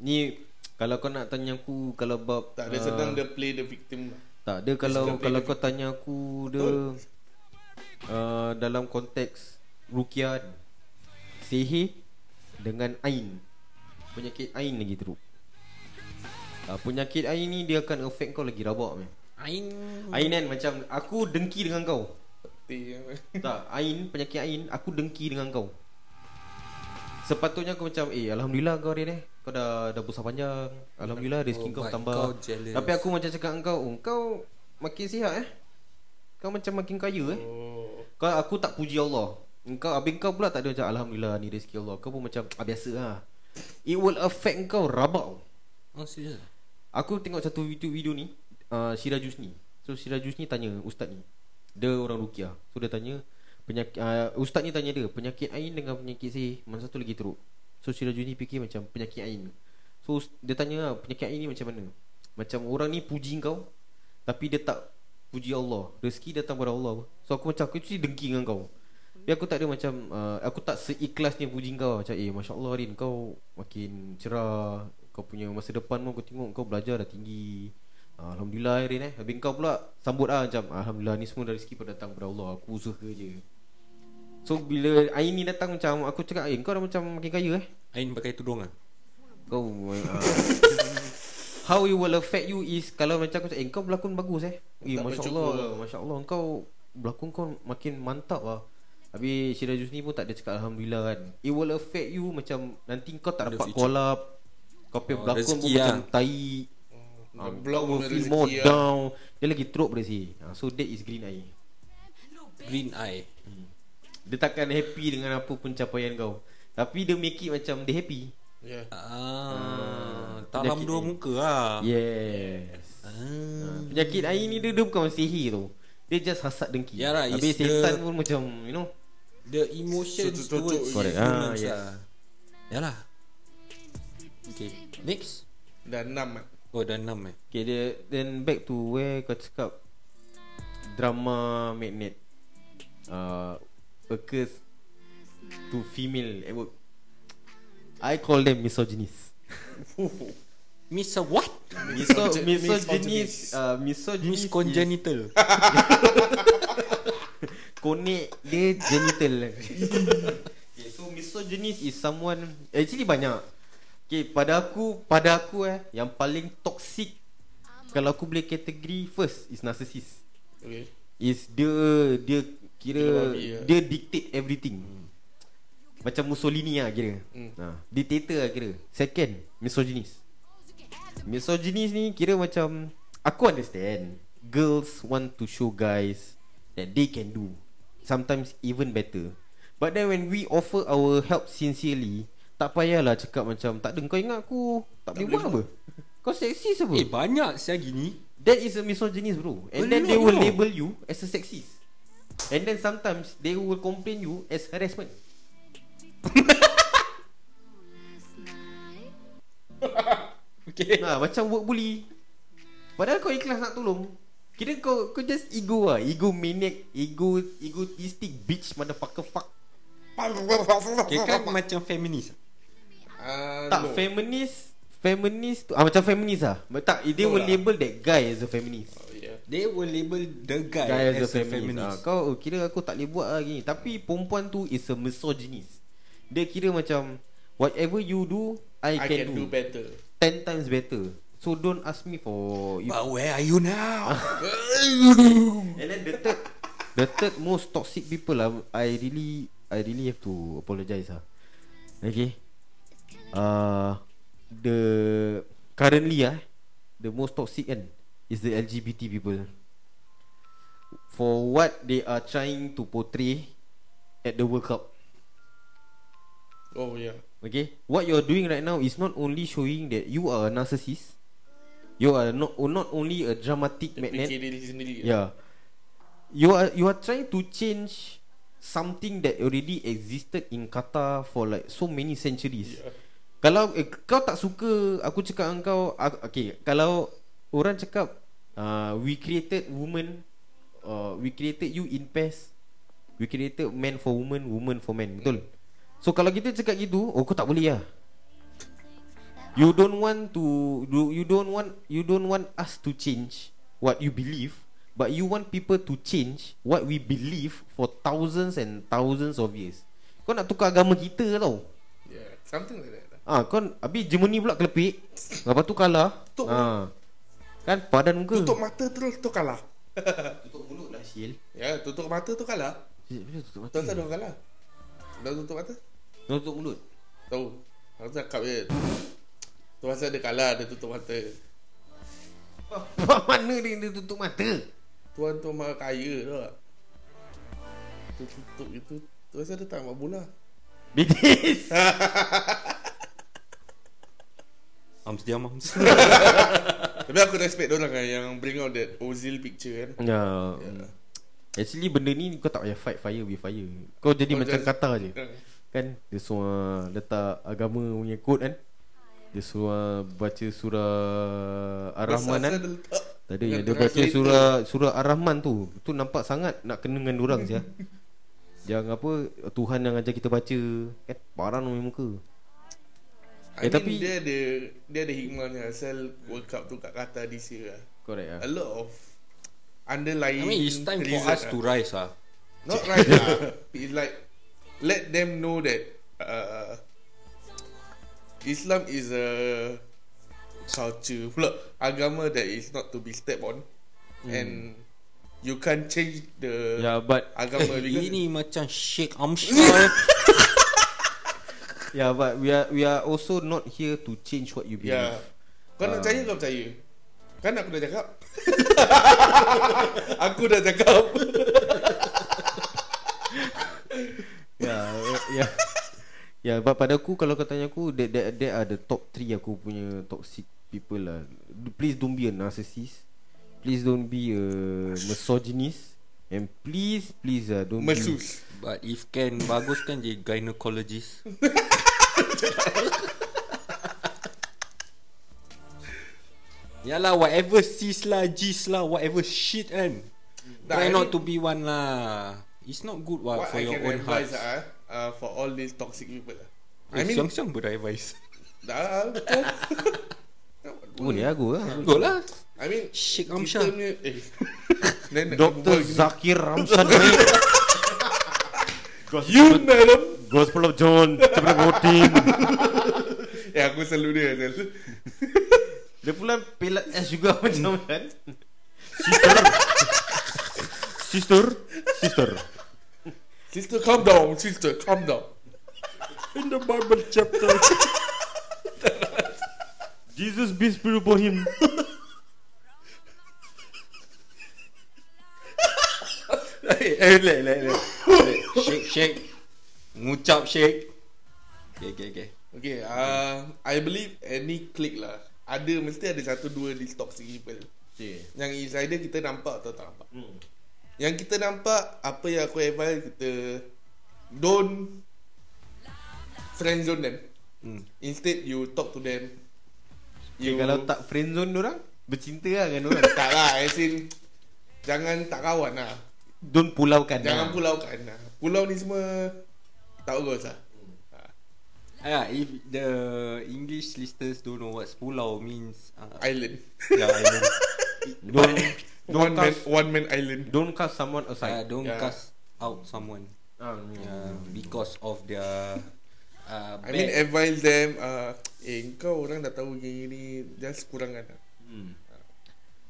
ni kalau kau nak tanya aku kalau bab Tak ada ah, senang dia play the victim lah Tak dia kalau Dia kalau kau tanya aku dia uh, dalam konteks rukiah sihir dengan ain. Penyakit ain lagi teruk. Uh, penyakit ain ni dia akan affect kau lagi rabak man. Ain Ain kan macam aku dengki dengan kau. Lah. Tak, ain penyakit ain aku dengki dengan kau. Sepatutnya aku macam eh alhamdulillah kau hari ni kau dah dah besar panjang. Alhamdulillah rezeki Oh, kau but tambah. kau jealous. Tapi aku macam cakap kau, oh, kau makin sihat eh. Kau macam makin kaya eh. Oh Kau aku tak puji Allah. Engkau habis kau pula tak ada macam alhamdulillah ni rezeki Allah. Kau pun macam ah, biasa lah. It will affect kau rabak. Oh serius Aku tengok satu video video ni uh, Sirajus ni. So Sirajus ni tanya ustaz ni. Dia orang rukiah. So dia tanya penyakit uh, ustaz ni tanya dia penyakit ain dengan penyakit sihir mana satu lagi teruk. So Sirajus ni fikir macam penyakit ain. So dia tanya penyakit ain ni macam mana? Macam orang ni puji kau tapi dia tak puji Allah. Rezeki datang pada Allah. So aku macam aku actually dengki dengan kau. Tapi aku tak ada macam uh, Aku tak seikhlasnya puji kau. Macam eh Masya Allah Rin Kau makin cerah. Kau punya masa depan pun Aku tengok kau belajar dah tinggi. Uh, Alhamdulillah Rin eh. Habis kau pula Sambut lah macam Alhamdulillah ni semua dari rezeki pada datang pada Allah. Aku usaha je. So bila Ain ni datang macam Aku cakap Eh kau dah macam makin kaya eh? Ain pakai tudung lah. Kau uh, How it will affect you is Kalau macam aku cakap Eh kau berlakon bagus eh. Eh Masya Allah lah. Masya Allah Kau Berlakon kau makin mantap lah Habis Syirajus ni pun tak ada cakap Alhamdulillah kan. It will affect you Macam Nanti kau tak The dapat collab Kau punya Oh, berlakon pun rezeki macam lah. tai. The Ah, blog Kau will feel more lah. down. Dia lagi teruk pada si. Ha, So that is green eye. Green eye. Dia takkan happy dengan apa pencapaian kau. Tapi dia make it macam Dia happy. Yeah. Ah, tak penyakit dua ni. muka lah. Yes. Ah. Penyakit air ni dia, dia bukan sihir tu. Dia just hasad dengki. Yalah, Habis it's the- setan pun macam You know The emotions Tutup-tutup. towards Correct. humans Ah, yes. lah Yalah Okay Next Dah enam kan Oh dah enam eh Okay dia Then back to where kau cakap Drama magnet uh, Occurs To female at work I call them misogynist Miss a what? Miso, Misogynist. misogynist uh, Misogynist Miss is- congenital Konek dia genital. Okay, So misogynist is someone Actually banyak. Okay pada aku Pada aku eh Yang paling toxic Kalau aku boleh kategori First is narcissist. Okay. Is dia Dia kira babi, ya. Dia dictate everything. Macam Mussolini lah kira. Hmm. ha, Dictator lah kira. Second Misogynist Misogynist ni kira macam Aku understand. Girls want to show guys That they can do Sometimes even better. But then when we offer our help sincerely Tak payahlah cakap macam Tak ada kau ingat aku Tak, boleh buat apa? Kau seksis apa Eh banyak saya gini. That is a misogynist bro. And A then they will know. label you As a sexist. And then sometimes They will complain you As harassment. Okay. Nah, macam work bully. Padahal kau ikhlas nak tolong Kira kau kau just ego lah Ego maniac Ego Egotistic bitch Motherfucker fuck. Okay kan macam feminis uh, Tak no. feminist Feminist tu ah, Macam feminist lah But tak They No will lah. label that guy As a feminist. Oh, yeah. They will label the guy, Guy as, a as, a feminist, feminist. Ah, Kau oh, kira aku tak boleh buat lah gini. Tapi perempuan tu Is a misogynist. Dia kira macam Whatever you do I, I can, can do, do better. Ten times better So don't ask me for if But where are you now? And then the third The third most toxic people lah I really I really have to apologize lah Okay. Uh, The Currently ah The most toxic kan Is the LGBT people. For what they are trying to portray At the World Cup. Oh yeah. Okay. What you're doing right now Is not only showing that You are a narcissist You are not not only a dramatic Dia magnet diri sendiri Yeah. You are you are trying to change something that already existed in Qatar for like so many centuries. Yeah. Kalau eh, kau tak suka aku cakap dengan kau aku, okay, kalau orang cakap uh, we created woman uh, we created you in pairs We created man for woman Woman for man Betul So kalau kita cakap gitu Oh kau tak boleh lah You don't want to you, you don't want You don't want us to change What you believe But you want people to change What we believe For thousands and thousands of years Kau nak tukar agama kita tau Yeah, something like that. lah. Ah, kau habis Germany pula kelepek. Lepas tu kalah. Tutup Ah. Kan padan muka. Tutup mata terus tu kalah. tutup mulut lah Syil. Ya, tutup mata tu kalah. Syil, bila tutup mata. Tak orang kalah? Dah tutup mata? Tutup mulut. Tahu. Aku cakap je. Tu pasal dia kalah, dia tutup mata. Mana dia, dia tutup mata? Tuan tu maha kaya tu tak? Tu tutup itu. Tu pasal dia tak mak bola. Bidis. Ams diam Ams Tapi aku respect orang kan yang bring out that Ozil picture kan. ya. Ya. Actually benda ni kau tak payah fight fire with fire. Kau jadi Kau macam just- kata je. Hmm. Kan dia semua letak agama punya quote kan. Dia suruh baca surah Ar-Rahman kan. Tadi yang dia baca surah surah Ar-Rahman tu. Tu nampak sangat nak kena dengan orang sia. Yang apa Tuhan yang ajar kita baca kan parah nombor muka. I Eh, mean, tapi- dia ada dia ada hikmahnya asal World Cup tu kat Qatar this year lah. Correct ah. A lot of underlying I mean it's time for us lah. to rise ah. Not right lah. It's like let them know that uh, Islam is a culture pula agama that is not to be stepped on and you can't change the Yeah, but agama Eh, because ini macam Sheikh Amshar yeah, but we are we are also not here to change what you believe. yeah. Kau nak Ah. percaya kau percaya. Kan aku dah cakap. aku dah cakap. Yeah, yeah, yeah. Yeah, but pada aku kalau kau tanya aku that that that are the top 3 aku punya toxic people lah. Please don't be a narcissist. Please don't be a misogynist. And please please uh, don't be Mesus. But if can Bagus kan jadi gynecologist Yalah whatever cis lah Gis lah Whatever shit kan Try not to be one lah It's not good what, What for I your own heart ah, uh, for all these toxic people lah. I I mean, Siang-siang beradvice dah betul. Boleh aku lah. Go lah I mean, Sheikh kita Amshar. punya eh. Then Dr. gini. Zakir Ramsan You madam. Gospel of John Chapter 14 Eh aku selalu dia selalu. Dia pula pelat S juga macam kan Sister Sister Sister Sister calm down, sister calm down. In the Bible chapter Jesus be spirit upon him Eh, lek, lek, lek. Lek, Shake, shake. Ngucap shake. Okay, okay, okay. Okay, uh, I believe any click lah. Ada mesti ada satu dua these toxic people. Yang is either kita nampak atau tak nampak. Hmm. Yang kita nampak apa yang aku advise kita don't friend zone them. Hmm. Instead you talk to them. Okay, kalau tak friend zone orang Bercinta lah dengan orang tak lah as in jangan tak kawan lah. Don't pulaukan Jangan lah. pulaukan lah. Pulau ni semua tak bagus lah. Ah, if the English listeners don't know what pulau means, uh, Island. yeah, island. Don't one Don't man, cast one man island. Don't cast someone uh, aside don't Yeah. cast out someone Ah, uh, because of their uh, I mean bad. advise them uh, Eh kau orang dah tahu gini ni Just kurangkan lah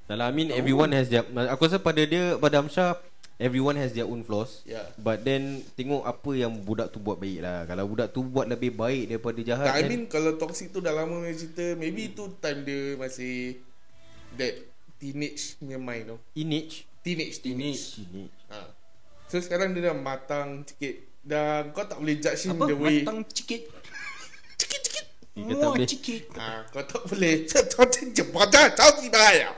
Dah lah, I mean everyone has their Aku rasa pada dia Pada Amsyar Everyone has their own flaws Yeah. But then Tengok apa yang budak tu buat baik lah Kalau budak tu buat lebih baik Daripada jahat tak, I mean kalau toxic tu dah lama punya cerita Maybe tu time dia masih That teenage punya mind tu. Image Teenage Teenage. Image ha. So sekarang dia dah matang sikit. Dah kau tak boleh judge him apa? the way matang cikit Cikit-cikit tak boleh. cikit. Ha, Kau tak boleh Kau tinggi pada Kau tiba ya?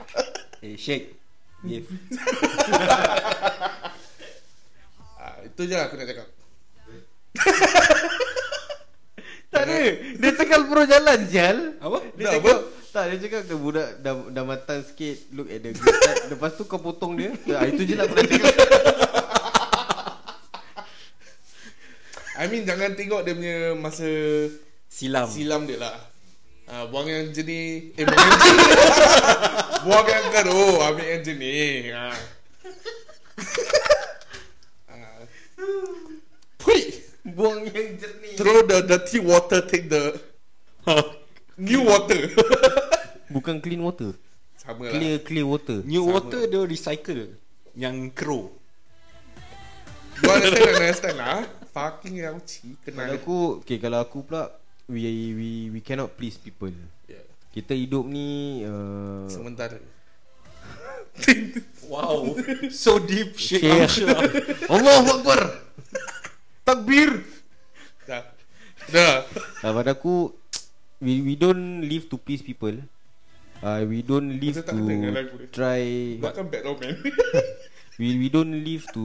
Eh shake give ha, Itu je lah aku nak cakap Tak ada Dia cakap pro jalan Sial apa Dia Dah, cakap apa? Tak dia cakap ke budak dah, dah matang sikit Look at the good side Lepas tu kau potong dia ah, Itu je lah aku nak cakap I mean jangan tengok dia punya masa Silam. silam dia lah. Ah, buang yang jenis Eh buang yang jenis Buang yang keruh Ambil yang jenis ah. ah. Buang yang jernih. Throw the dirty water Take the New water Bukan clean water. Sama lah Clear clear water. New Sama. water dia recycle. Yang crow. You understand understand lah Fucking yauci Kalau Kenal aku Okay kalau aku pula We we we cannot please people yeah. Kita hidup ni uh, Sementara Wow. so deep. Amshar. Allah Akbar Takbir. Dah. Dah. Uh, Pada aku we, we don't live to please people. Uh, We don't live to try Bukan bad romance. We, we don't live to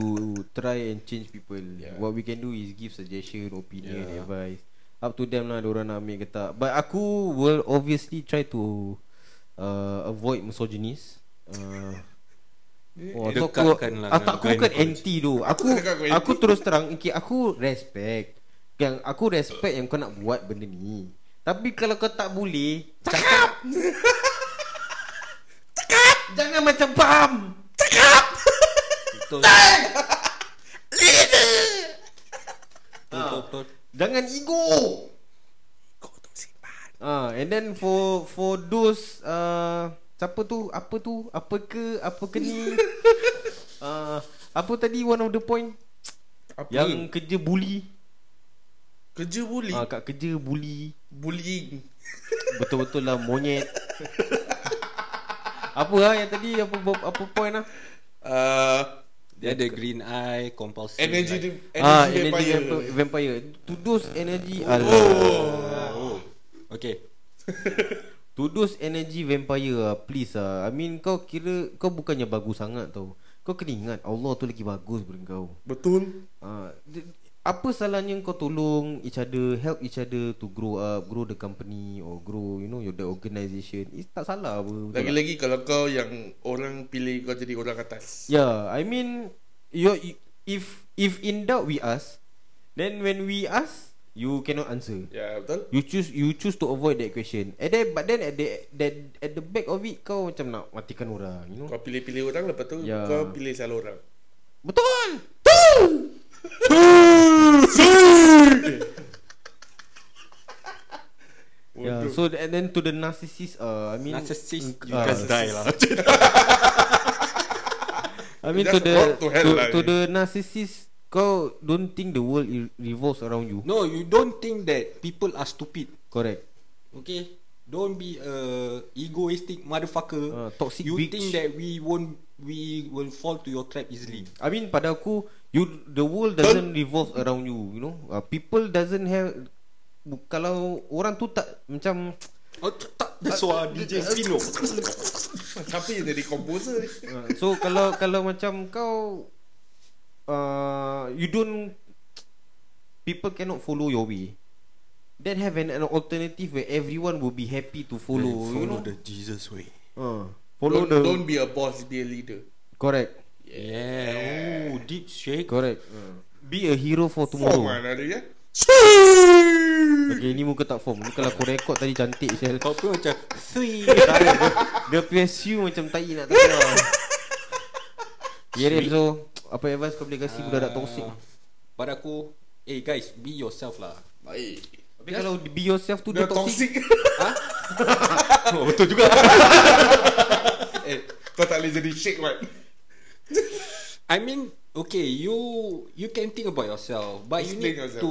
try and change people. Yeah. What we can do is give suggestion, opinion, Yeah. advice. Up to them lah Diorang nak ambil ke tak. But aku will obviously try to uh, Avoid misogynist. Uh, Oh, aku, ah, dengan tak, aku bukan anti tu. Aku aku terus terang okay, Aku respect. Yang Aku respect yang kau nak buat benda ni. Tapi kalau kau tak boleh Cakap! Cakap! Jangan macam pam Cakap! Betul. Betul, betul. Jangan ego. Kau tu simpan. Ah, and then for for those uh, siapa tu? Apa tu? Apa ke? Apa ke ni? uh, apa tadi one of the point Apa yang kerja bully? Kerja bully Ah, kat kerja bully. Bullying Betul-betul lah monyet. apa lah yang tadi apa apa point lah? uh, Dia ada green eye, compulsive. Energy like- Energy ah, energy vampire vampire. vampire. To those energy Oh Oh. Okay. To those energy vampire ah, please ah. I mean kau kira kau bukannya bagus sangat tau. Kau kena ingat Allah tu lagi bagus daripada kau. Betul Ah, d- apa salahnya kau tolong each other, help each other to grow up, grow the company or grow you know your the organisation. It's tak salah apa. tak? Lagi-lagi kalau kau yang Orang pilih kau jadi orang atas Yeah, I mean you if if in doubt we ask, then when we ask you cannot answer. Ya betul You choose you choose to avoid that question. And then but then at the that at the back of it kau macam nak matikan orang, you know. Kau pilih-pilih orang Lepas tu Ya. Kau pilih salah orang Betul. Yeah, Bodoh. so and then to the narcissist, uh, I mean, Narcissist, you uh, just die lah. I mean to the to to, lah to the narcissist, kau don't think the world i- revolves around you. No, you don't think that people are stupid. Correct. Okay? Don't be a egoistic motherfucker. Uh, toxic you bitch. think that we won't we will fall to your trap easily. I mean pada aku, you the world doesn't revolve around you. You know, uh, people doesn't have. Kalau orang tu tak macam Oh, tak. That's why DJ Spino. Yang jadi komposer ni uh, so kalau kalau macam kau uh, you don't people cannot follow your way. Then have an, an alternative where everyone will be happy to follow. you know, the Jesus way. uh, follow don't, the don't be a boss Be a leader correct. Yeah. Oh, deep shake. Correct. Uh. Be a hero for tomorrow. mana dia ya Okay, ni muka tak form. Ni kalau aku rekod tadi cantik Syel. Kau pun macam Sweet. Dia punya siu macam tai nak tak Yerin so Apa advice kau boleh kasih budak-budak toxic? Ah, Pada aku Eh guys Be yourself lah. Baik. Tapi kalau be yourself tu Dia dia toxic, toxic. Oh, Betul juga. Eh Kau tak boleh jadi shake right I mean Okay You You can think about yourself But you Explain need yourself, to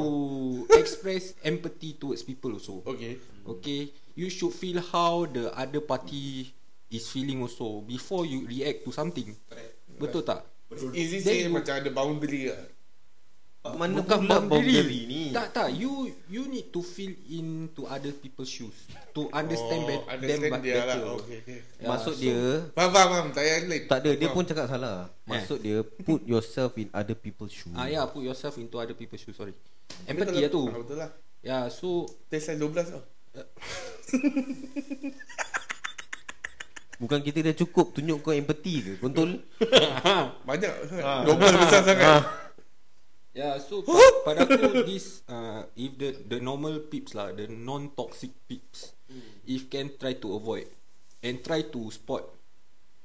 Express empathy towards people also. Okay. Okay You should feel how The other party Is feeling also Before you react to something. Betul tak? Easy Then say macam ada boundary lah? Mana Bukan pula boundary ni. Tak tak. You you need to feel into other people's shoes. To understand oh, bet- understand them dia better. Lah Okay, okay. Maksud so- dia Faham faham faham. Tak payah lain Tak ada. Dia pun cakap salah. Maksud dia Put yourself in other people's shoes. Ah ya, put yourself into other people's shoes. Sorry. Betul Empathy lah. tu. Ah, Betul lah. Ya, so Test size 12 tau Bukan kita dah cukup Tunjuk kau empathy ke? Kontol Banyak 12 besar sangat. Yeah, so pa- pada aku this uh, if the the normal peeps lah, the non toxic peeps, if can try to avoid and try to spot.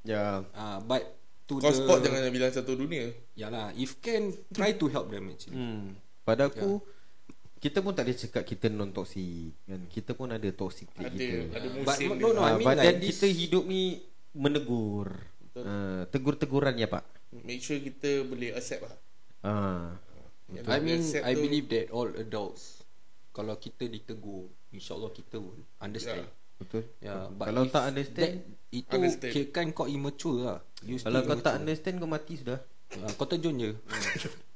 Ya. Uh, but to Kau the sport jangan bilang satu dunia. Ya lah, if can try to help them actually. hmm. Pada aku Kita pun tak boleh cakap Kita non toxic kan? Kita pun ada toxic Ada kita ada But musim no, dia. no, no, I mean but like then this- kita hidup ni Menegur Betul. uh, Tegur-teguran ya pak Make sure kita boleh accept lah. Ah, Yang I boleh mean, I tu, believe that all adults kalau kita ditegur, insyaallah kita will understand. Betul Yeah, but Kalau tak understand that, itu Understand. kira kan kau immature lah. You Kalau kau tak immature. understand Kau mati sudah Ah, kau terjun je.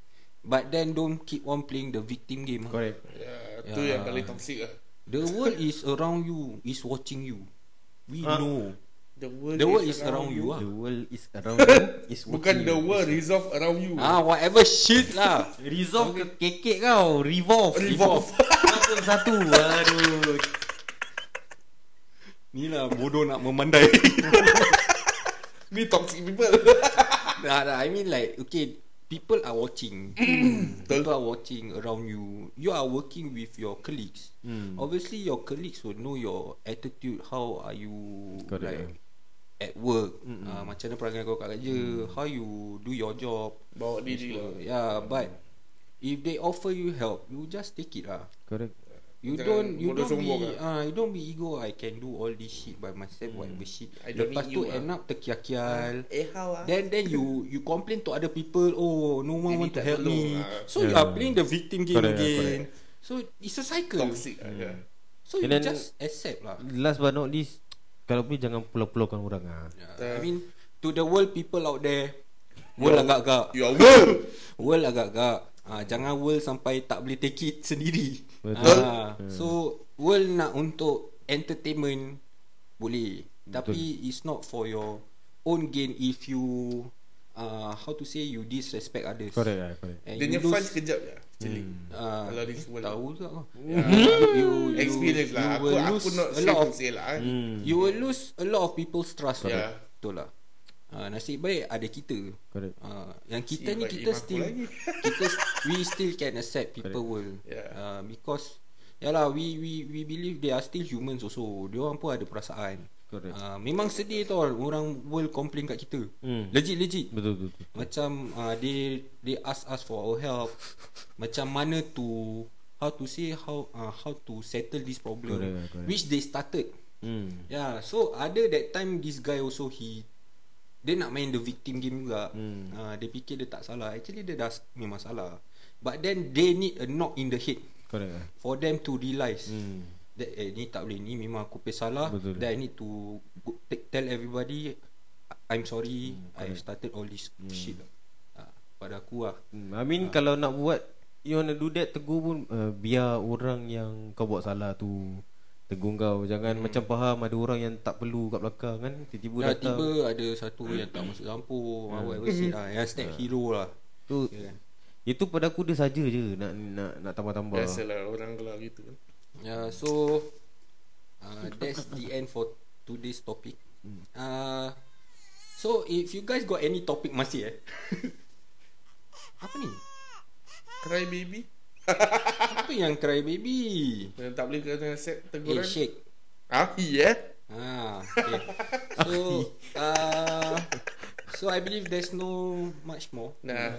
But then don't keep on playing the victim game. Correct Ya, tu Ya. yang paling toxic lah. The world is around you, is watching you. We Ah. know. The world, The world is around you ah. The world is around you is Bukan the you. world resolve around you. Ah, whatever shit lah. Resolve ke kekek kau Revolve Revolve. Apa satu Aduh Ni lah bodoh nak memandai. Ni toxic people. nah, nah, I mean like okay, people are watching. people are watching around you. You are working with your colleagues. Hmm. Obviously, your colleagues will know your attitude. How are you Correct. like at work? Uh, macam mana perangai kau kat kerja? How you do your job? Bawa diri lah. Yeah, but if they offer you help, you just take it lah. Correct You Jangan don't you don't be lah. ah you don't be ego I can do all this shit by myself whatever shit. I don't Lepas tu you end up terkial-kial. Eh how ah? Then then you you complain to other people, oh no one Ini want to help me. lah. So you Yeah. are playing the victim game Correct, again. So it's a cycle. Toxic lah. ya. So you then- just accept lah. Last but not least Kalau boleh jangan pulau-pulaukan orang ah. Yeah. I mean to the world people out there, world agak-agak, Your world. world agak-agak. Ah jangan world sampai tak boleh take it sendiri. Betul. Ah, so world nak untuk entertainment boleh. Tapi it's not for your own gain if you uh, how to say you disrespect others. Correct lah correct And Dia you punya fun lose sekejap je. Actually. uh, Kalau di semua tahu juga kau. Ya. you, Experience lah. Aku will aku lose not a sure lot to of say lah. eh. hmm. you will lose a lot of people's trust. Yeah. Betul lah. Uh, nasib baik ada kita. Correct Uh, yang kita ni kita still kita we still can accept people will Yeah. uh, because ya lah we we we believe they are still humans also. Dia orang pun ada perasaan. Correct Uh, memang sedih tau orang will complain kat kita. Hmm. Legit legit. Betul betul, betul. Macam uh, they they ask us for our help. Macam mana to how to say how uh, how to settle this problem Correct, correct. which they started. Hmm. Yeah, so ada that time this guy also he dia nak main the victim game juga. Hmm. Uh, dia fikir dia tak salah. Actually dia dah memang salah. But then they need a knock in the head Correct lah for them to realise hmm. that eh ni tak boleh ni memang aku punya salah. Betul. Then I need to go, take, tell everybody I'm sorry Hmm, I started all this shit. Uh, pada aku lah. Hmm, I mean kalau nak buat You wanna do that Tegur pun uh, Biar orang yang Kau buat salah tu Tegur kau Jangan macam faham Ada orang yang tak perlu Kat belakang kan Tiba-tiba Dah datang tiba ada satu yang tak masuk kampung hmm. Whatever shit lah Yang snap hero lah tu, yeah. Itu pada aku dia saja je Nak nak nak tambah-tambah Biasalah orang kalau gitu kan. Yeah, so uh, that's the end for today's topic. Uh, so if you guys got any topic masih eh? Apa ni? Cry baby. Apa yang cry baby? Yang tak boleh kena set Eh, teguran. shake. Api eh. Ah, okay. So, uh, so I believe there's no much more. Nah.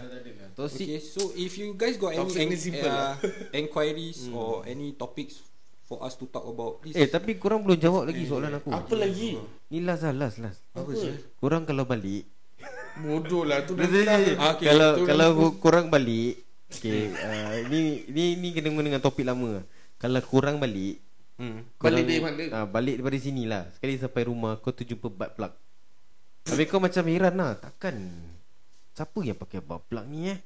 Toxic Okay, so if you guys got any en- simple uh, enquiries or any topics for us to talk about, please. Eh tapi korang belum jawab lagi soalan aku Apa lagi? Ni last lah last last apa sih? Korang kalau balik Bodoh lah tu dah. Ah, okay. Kalau Tu kalau korang balik Okay uh, ni, ni ni kena dengan topik lama. Kalau korang balik Hmm. Balik dari mana? ah, Balik daripada sini lah. Sekali sampai rumah Kau tu jumpa butt plug. Habis kau macam heran lah Takkan Siapa yang pakai butt plug ni eh?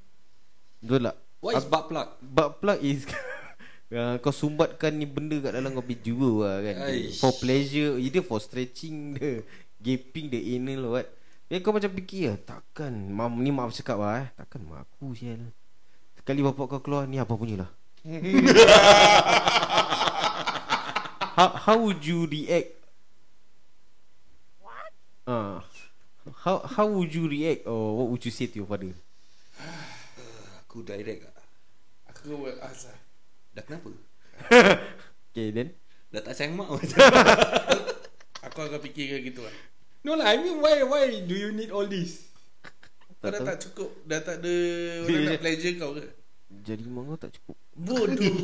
Betul tak? What is butt plug? Butt plug is uh, Kau sumbatkan ni benda kat dalam kau pergi jua lah kan? Aish. For pleasure Either for stretching the Gaping the anal or what. Then kau macam fikir lah Takkan mam, Ni maaf cakap lah eh. Takkan mak aku sial Sekali bapak kau keluar Ni apa punya lah how, how would you react What? Uh, how how would you react Or what would you say to your father Aku direct lah sucker will ask lah. Dah kenapa? Okay then Dah tak sayang mak macam Aku akan fikirkan gitu lah. No lah I mean why Why do you need all this? Kau dah tahu. tak cukup, dah tak ada orang nak dia- pleasure kau ke? Jadi mangga tak cukup Bodoh.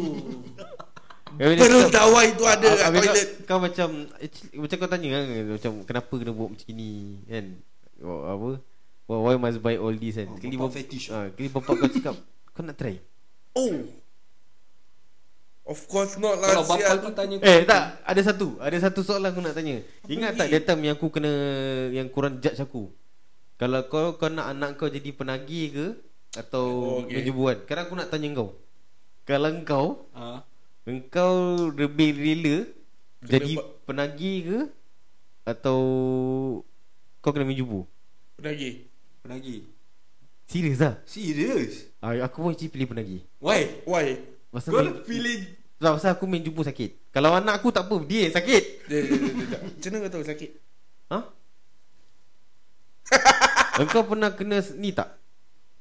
Perut dawai tu ada kat Habis kau, toilet. kau macam actually, Macam kau tanya kan Macam kenapa kena buat macam ni Kan oh, Apa Why why must buy all this kan Oh, Kali bapak bap- fetish. ah, Kali bapak kau cakap Kau nak try Oh. Of course not lah. Kalau bapak kau tanya Eh tak Ada satu Ada satu soalan aku nak tanya Ingat tak time yang aku kena Yang korang judge aku Kalau kau Kau nak anak kau jadi penagih ke Atau Oh, okay. menjubuan Sekarang aku nak tanya kau Kalau kau Ah, Engkau lebih rela Kena Jadi penagih ke Atau Kau kena menjubu Penagih. Penagih Serius lah Serius? ah, Aku pun actually pilih penagih Why? Why? Pasal Kau main, pilih tak, Pasal aku main jumpa sakit Kalau anak aku tak apa Dia yang sakit. Macam mana kau tahu sakit? Ha? Engkau pernah kena ni tak?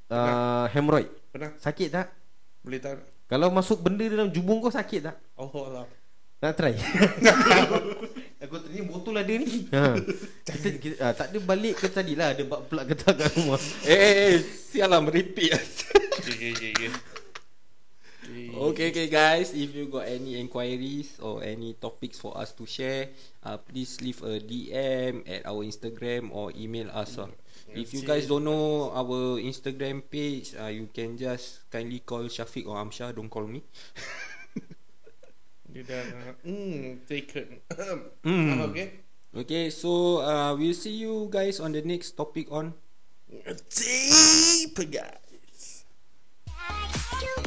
Uh, hemorrhoid Pernah? Sakit tak? Boleh tahu? Kalau masuk benda dalam jubung kau sakit tak? Oh Allah. Nak try? Aku tadi botol ada ni ha. kita, kita, ah, Tak ada balik ke tadi lah Ada bak plug ketak kat rumah Eh eh eh Sial lah meripik Okay, okay, okay. okay. Okay guys If you got any enquiries Or any topics for us to share uh, Please leave a DM At our Instagram Or email us uh. If you guys don't know Our Instagram page uh, You can just Kindly call Syafiq or Amshah Don't call me. Dia dah Hmm Taken. Hmm. Ah, Okay? Okay so uh, We'll see you guys On the next topic on Deep guys. You.